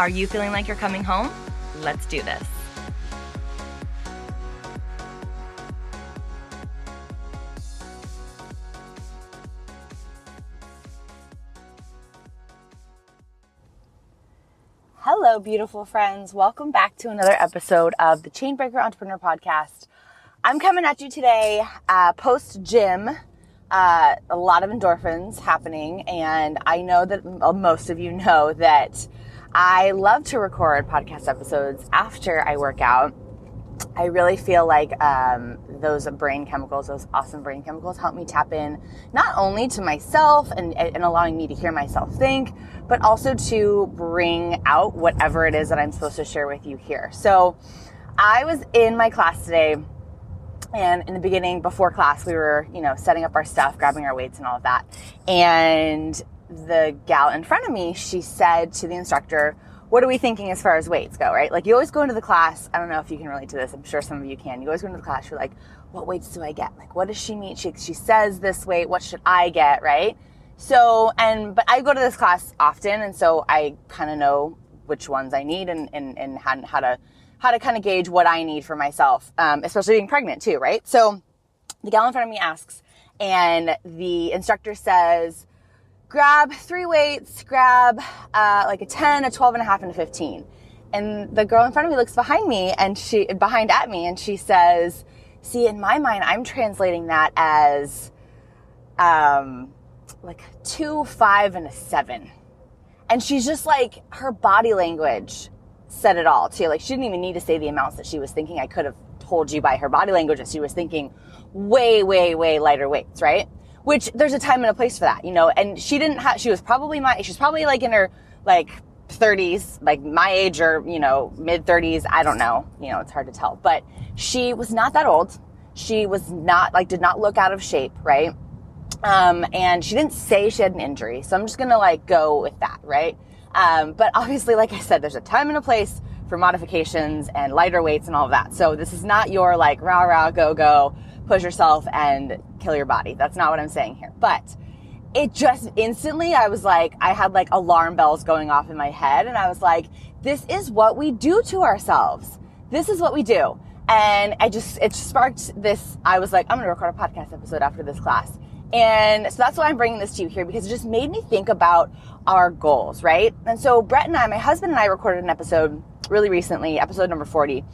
Are you feeling like you're coming home? Let's do this. Hello, beautiful friends. Welcome back to another episode of the Chainbreaker Entrepreneur Podcast. I'm coming at you today uh, post gym. Uh, a lot of endorphins happening, and I know that most of you know that I love to record podcast episodes after I work out. I really feel like um, those brain chemicals, those awesome brain chemicals, help me tap in not only to myself and, and allowing me to hear myself think, but also to bring out whatever it is that I'm supposed to share with you here. So I was in my class today and in the beginning before class we were you know setting up our stuff grabbing our weights and all of that and the gal in front of me, she said to the instructor, what are we thinking as far as weights go, right? Like you always go into the class. I don't know if you can relate to this. I'm sure some of you can. You always go into the class. You're like, what weights do I get? Like, what does she mean? She, she says this weight. What should I get? Right. So, and, but I go to this class often. And so I kind of know which ones I need and, and, and how, how to, how to kind of gauge what I need for myself, um, especially being pregnant too, right? So the gal in front of me asks, and the instructor says, grab three weights, grab uh, like a 10, a 12 and a half, and a 15. And the girl in front of me looks behind me and she, behind at me, and she says, see, in my mind, I'm translating that as, um, like two, five, and a seven. And she's just like, her body language said it all too. Like she didn't even need to say the amounts that she was thinking. I could have told you by her body language that she was thinking way, way, way lighter weights, right? Which there's a time and a place for that, you know, and she didn't have, she was probably my, she's probably like in her like 30s, like my age or, you know, mid 30s. I don't know, you know, it's hard to tell, but she was not that old. She was not like, did not look out of shape, right? Um, and she didn't say she had an injury. So I'm just going to like go with that, right? Um, but obviously, like I said, there's a time and a place for modifications and lighter weights and all of that. So this is not your like rah rah go go push yourself and kill your body. That's not what I'm saying here. But it just instantly, I was like, I had like alarm bells going off in my head. And I was like, this is what we do to ourselves. This is what we do. And I just, it sparked this. I was like, I'm going to record a podcast episode after this class. And so that's why I'm bringing this to you here because it just made me think about our goals, right? And so Brett and I, my husband and I recorded an episode really recently, episode number 40,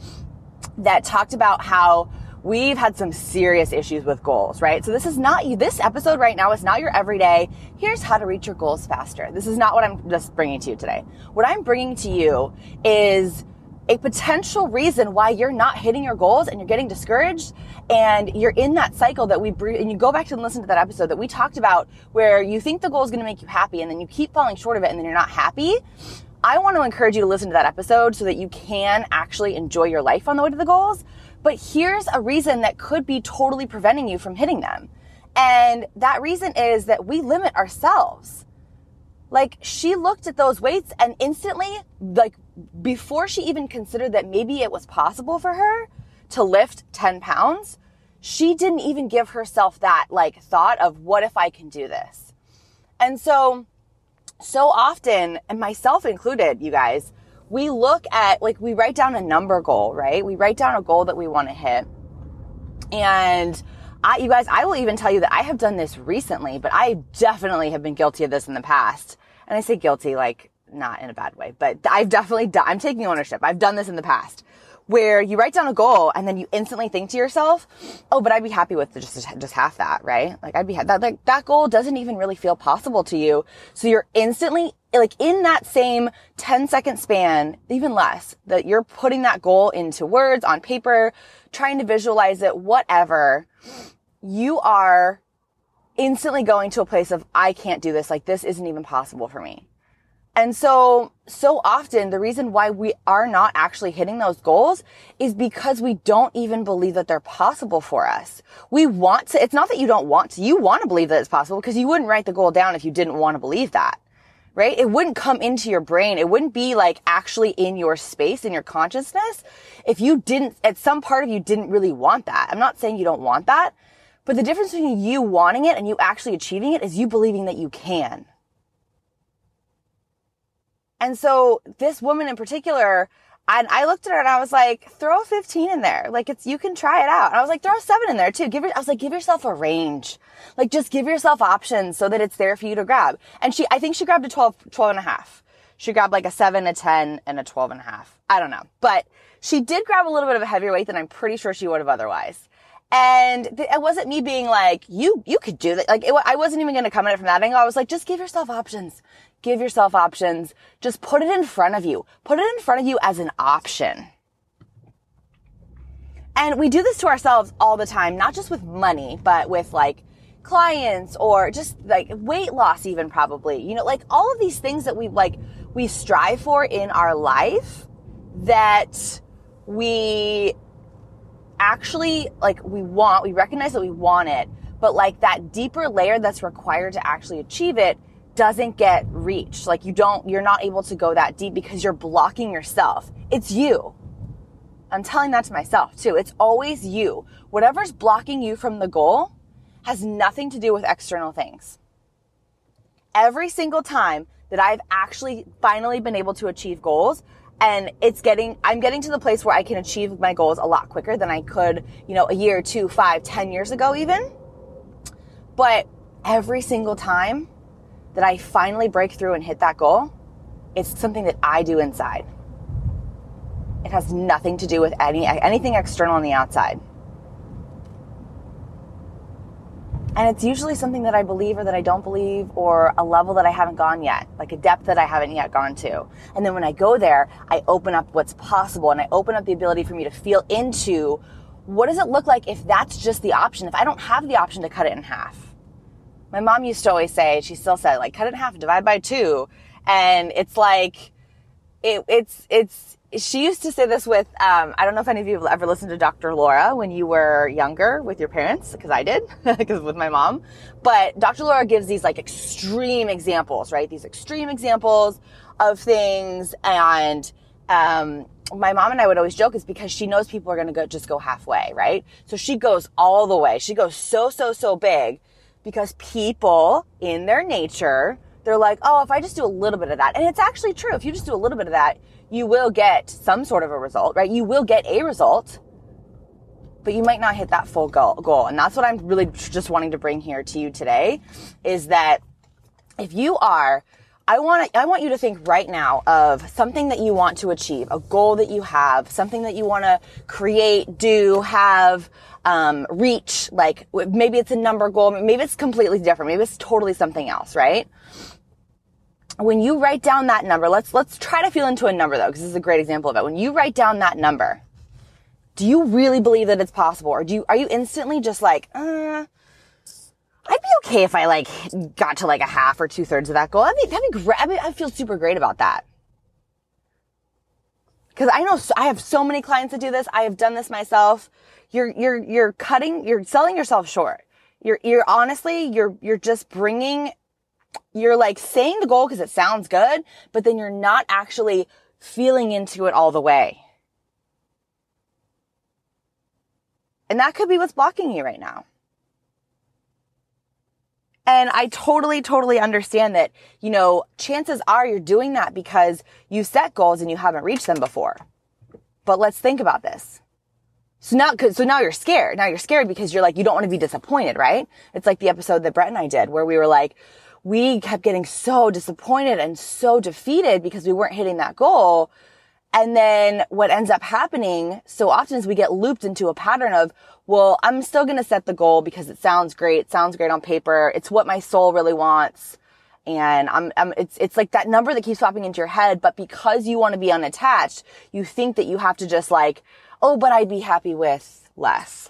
that talked about how we've had some serious issues with goals, right? So this is not you. This episode right now is not your everyday. Here's how to reach your goals faster. This is not what I'm just bringing to you today. What I'm bringing to you is a potential reason why you're not hitting your goals and you're getting discouraged and you're in that cycle that we and you go back to listen to that episode that we talked about where you think the goal is going to make you happy and then you keep falling short of it and then you're not happy. I want to encourage you to listen to that episode so that you can actually enjoy your life on the way to the goals but here's a reason that could be totally preventing you from hitting them. And that reason is that we limit ourselves. Like she looked at those weights and instantly, like before she even considered that maybe it was possible for her to lift 10 pounds, she didn't even give herself that like thought of what if I can do this? And so, so often, and myself included, you guys, we look at like we write down a number goal, right? We write down a goal that we want to hit. And I, you guys, I will even tell you that I have done this recently, but I definitely have been guilty of this in the past. And I say guilty like not in a bad way, but I've definitely done, I'm taking ownership. I've done this in the past where you write down a goal and then you instantly think to yourself, "Oh, but I'd be happy with just just half that, right? Like I'd be that like that goal doesn't even really feel possible to you." So you're instantly like in that same 10 second span, even less, that you're putting that goal into words on paper, trying to visualize it, whatever, you are instantly going to a place of, I can't do this. Like this isn't even possible for me. And so, so often the reason why we are not actually hitting those goals is because we don't even believe that they're possible for us. We want to, it's not that you don't want to, you want to believe that it's possible because you wouldn't write the goal down if you didn't want to believe that. Right? It wouldn't come into your brain. It wouldn't be like actually in your space, in your consciousness, if you didn't, at some part of you didn't really want that. I'm not saying you don't want that, but the difference between you wanting it and you actually achieving it is you believing that you can. And so this woman in particular, and I looked at her and I was like, throw a 15 in there. Like it's, you can try it out. And I was like, throw a seven in there too. Give it, I was like, give yourself a range. Like just give yourself options so that it's there for you to grab. And she, I think she grabbed a 12, 12 and a half. She grabbed like a seven, a 10, and a 12 and a half. I don't know. But she did grab a little bit of a heavier weight than I'm pretty sure she would have otherwise. And th- it wasn't me being like, you, you could do that. Like, it, I wasn't even going to come at it from that angle. I was like, just give yourself options. Give yourself options. Just put it in front of you. Put it in front of you as an option. And we do this to ourselves all the time, not just with money, but with like clients or just like weight loss, even probably, you know, like all of these things that we like, we strive for in our life that we actually like we want, we recognize that we want it, but like that deeper layer that's required to actually achieve it doesn't get reached. Like you don't, you're not able to go that deep because you're blocking yourself. It's you. I'm telling that to myself too. It's always you. Whatever's blocking you from the goal has nothing to do with external things. Every single time that I've actually finally been able to achieve goals, and it's getting, I'm getting to the place where I can achieve my goals a lot quicker than I could, you know, a year, two, five, ten years ago even. But every single time that I finally break through and hit that goal, it's something that I do inside. It has nothing to do with any anything external on the outside. And it's usually something that I believe or that I don't believe or a level that I haven't gone yet, like a depth that I haven't yet gone to. And then when I go there, I open up what's possible and I open up the ability for me to feel into what does it look like if that's just the option, if I don't have the option to cut it in half? my mom used to always say, she still said, like, cut it in half, divide by two. And it's like, it, it's, it's, she used to say this with, um, I don't know if any of you have ever listened to Dr. Laura when you were younger with your parents, because I did, because with my mom. But Dr. Laura gives these like extreme examples, right? These extreme examples of things. And, um, my mom and I would always joke is because she knows people are going to go, just go halfway, right? So she goes all the way. She goes so, so, so big because people in their nature, they're like, oh, if I just do a little bit of that. And it's actually true. If you just do a little bit of that, you will get some sort of a result, right? You will get a result, but you might not hit that full goal. goal. And that's what I'm really just wanting to bring here to you today is that if you are I want I want you to think right now of something that you want to achieve, a goal that you have, something that you want to create, do, have, um, reach, like maybe it's a number goal, maybe it's completely different, maybe it's totally something else, right? When you write down that number, let's, let's try to feel into a number though, because this is a great example of it. When you write down that number, do you really believe that it's possible? Or do you, are you instantly just like, uh, I'd be okay if I like got to like a half or two thirds of that goal. That'd be, that'd be great. I, mean, I feel super great about that. Cause I know I have so many clients that do this. I have done this myself you're, you're, you're cutting, you're selling yourself short. You're, you're honestly, you're, you're just bringing, you're like saying the goal because it sounds good, but then you're not actually feeling into it all the way. And that could be what's blocking you right now. And I totally, totally understand that, you know, chances are you're doing that because you set goals and you haven't reached them before. But let's think about this. So now, so now you're scared. Now you're scared because you're like, you don't want to be disappointed, right? It's like the episode that Brett and I did where we were like, we kept getting so disappointed and so defeated because we weren't hitting that goal. And then what ends up happening so often is we get looped into a pattern of, well, I'm still going to set the goal because it sounds great. It sounds great on paper. It's what my soul really wants. And I'm, I'm, it's, it's like that number that keeps popping into your head. But because you want to be unattached, you think that you have to just like, oh, but I'd be happy with less.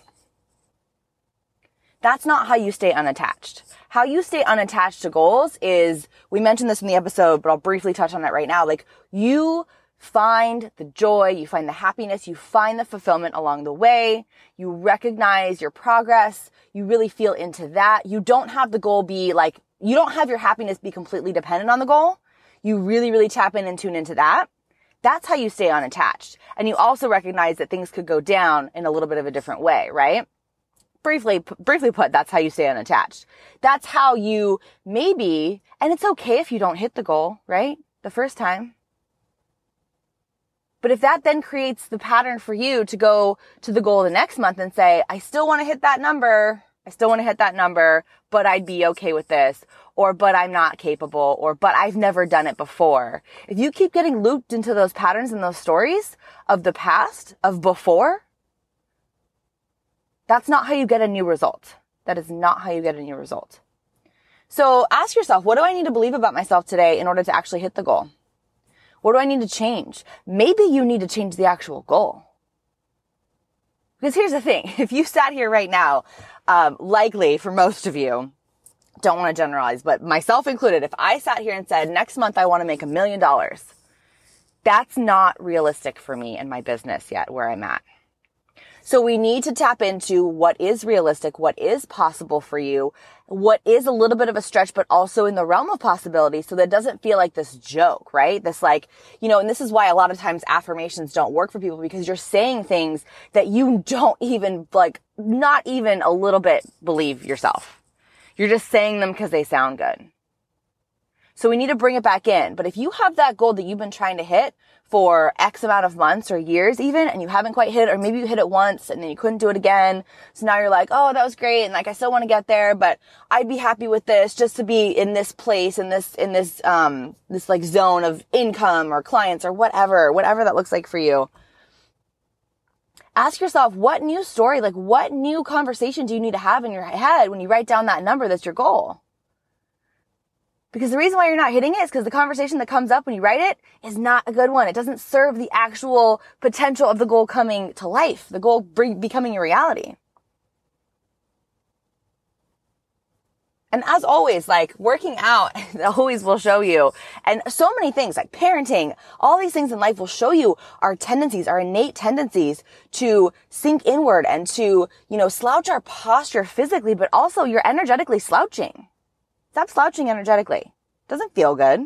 That's not how you stay unattached. How you stay unattached to goals is, we mentioned this in the episode, but I'll briefly touch on it right now. Like you find the joy, you find the happiness, you find the fulfillment along the way. You recognize your progress. You really feel into that. You don't have the goal be like, you don't have your happiness be completely dependent on the goal. You really, really tap in and tune into that. That's how you stay unattached. And you also recognize that things could go down in a little bit of a different way, right? Briefly, briefly put, that's how you stay unattached. That's how you maybe, and it's okay if you don't hit the goal, right? The first time. But if that then creates the pattern for you to go to the goal the next month and say, I still want to hit that number. I still want to hit that number, but I'd be okay with this. Or, but I'm not capable. Or, but I've never done it before. If you keep getting looped into those patterns and those stories of the past, of before, that's not how you get a new result. That is not how you get a new result. So ask yourself, what do I need to believe about myself today in order to actually hit the goal? What do I need to change? Maybe you need to change the actual goal. Because here's the thing. If you sat here right now, um, likely for most of you, don't want to generalize, but myself included, if I sat here and said, next month I want to make a million dollars, that's not realistic for me and my business yet where I'm at. So we need to tap into what is realistic, what is possible for you, what is a little bit of a stretch, but also in the realm of possibility. So that doesn't feel like this joke, right? This like, you know, and this is why a lot of times affirmations don't work for people because you're saying things that you don't even like, not even a little bit believe yourself. You're just saying them because they sound good. So we need to bring it back in. But if you have that goal that you've been trying to hit for X amount of months or years even, and you haven't quite hit it, or maybe you hit it once and then you couldn't do it again. So now you're like, oh, that was great. And like, I still want to get there, but I'd be happy with this just to be in this place, in this, in this, um, this like zone of income or clients or whatever, whatever that looks like for you. Ask yourself, what new story, like what new conversation do you need to have in your head when you write down that number that's your goal? Because the reason why you're not hitting it is because the conversation that comes up when you write it is not a good one. It doesn't serve the actual potential of the goal coming to life, the goal becoming a reality. And as always, like working out always will show you, and so many things like parenting, all these things in life will show you our tendencies, our innate tendencies to sink inward and to, you know, slouch our posture physically, but also you're energetically slouching. Stop slouching energetically. Doesn't feel good.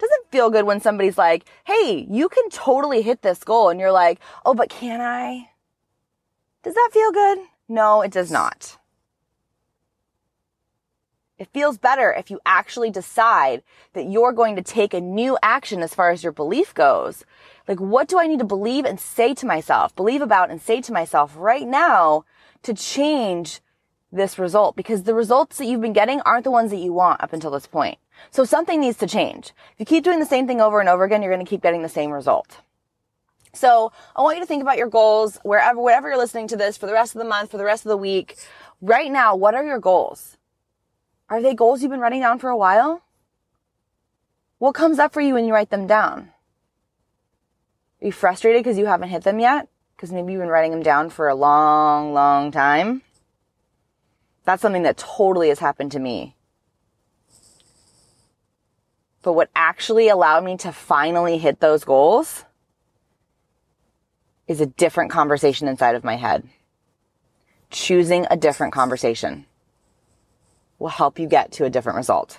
Doesn't feel good when somebody's like, hey, you can totally hit this goal. And you're like, oh, but can I? Does that feel good? No, it does not. It feels better if you actually decide that you're going to take a new action as far as your belief goes. Like, what do I need to believe and say to myself, believe about and say to myself right now to change this result because the results that you've been getting aren't the ones that you want up until this point. So something needs to change. If you keep doing the same thing over and over again, you're going to keep getting the same result. So I want you to think about your goals wherever, whatever you're listening to this for the rest of the month, for the rest of the week. Right now, what are your goals? Are they goals you've been writing down for a while? What comes up for you when you write them down? Are you frustrated because you haven't hit them yet? Because maybe you've been writing them down for a long, long time. That's something that totally has happened to me. But what actually allowed me to finally hit those goals is a different conversation inside of my head. Choosing a different conversation will help you get to a different result.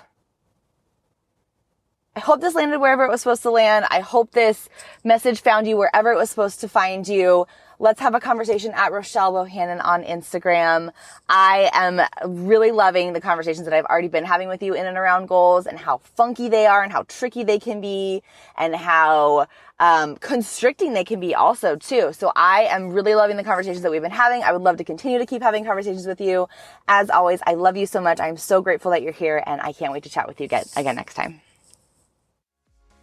I hope this landed wherever it was supposed to land. I hope this message found you wherever it was supposed to find you. Let's have a conversation at Rochelle Bohannon on Instagram. I am really loving the conversations that I've already been having with you in and around goals and how funky they are and how tricky they can be and how um, constricting they can be also too. So I am really loving the conversations that we've been having. I would love to continue to keep having conversations with you. As always, I love you so much. I'm so grateful that you're here and I can't wait to chat with you again, again next time.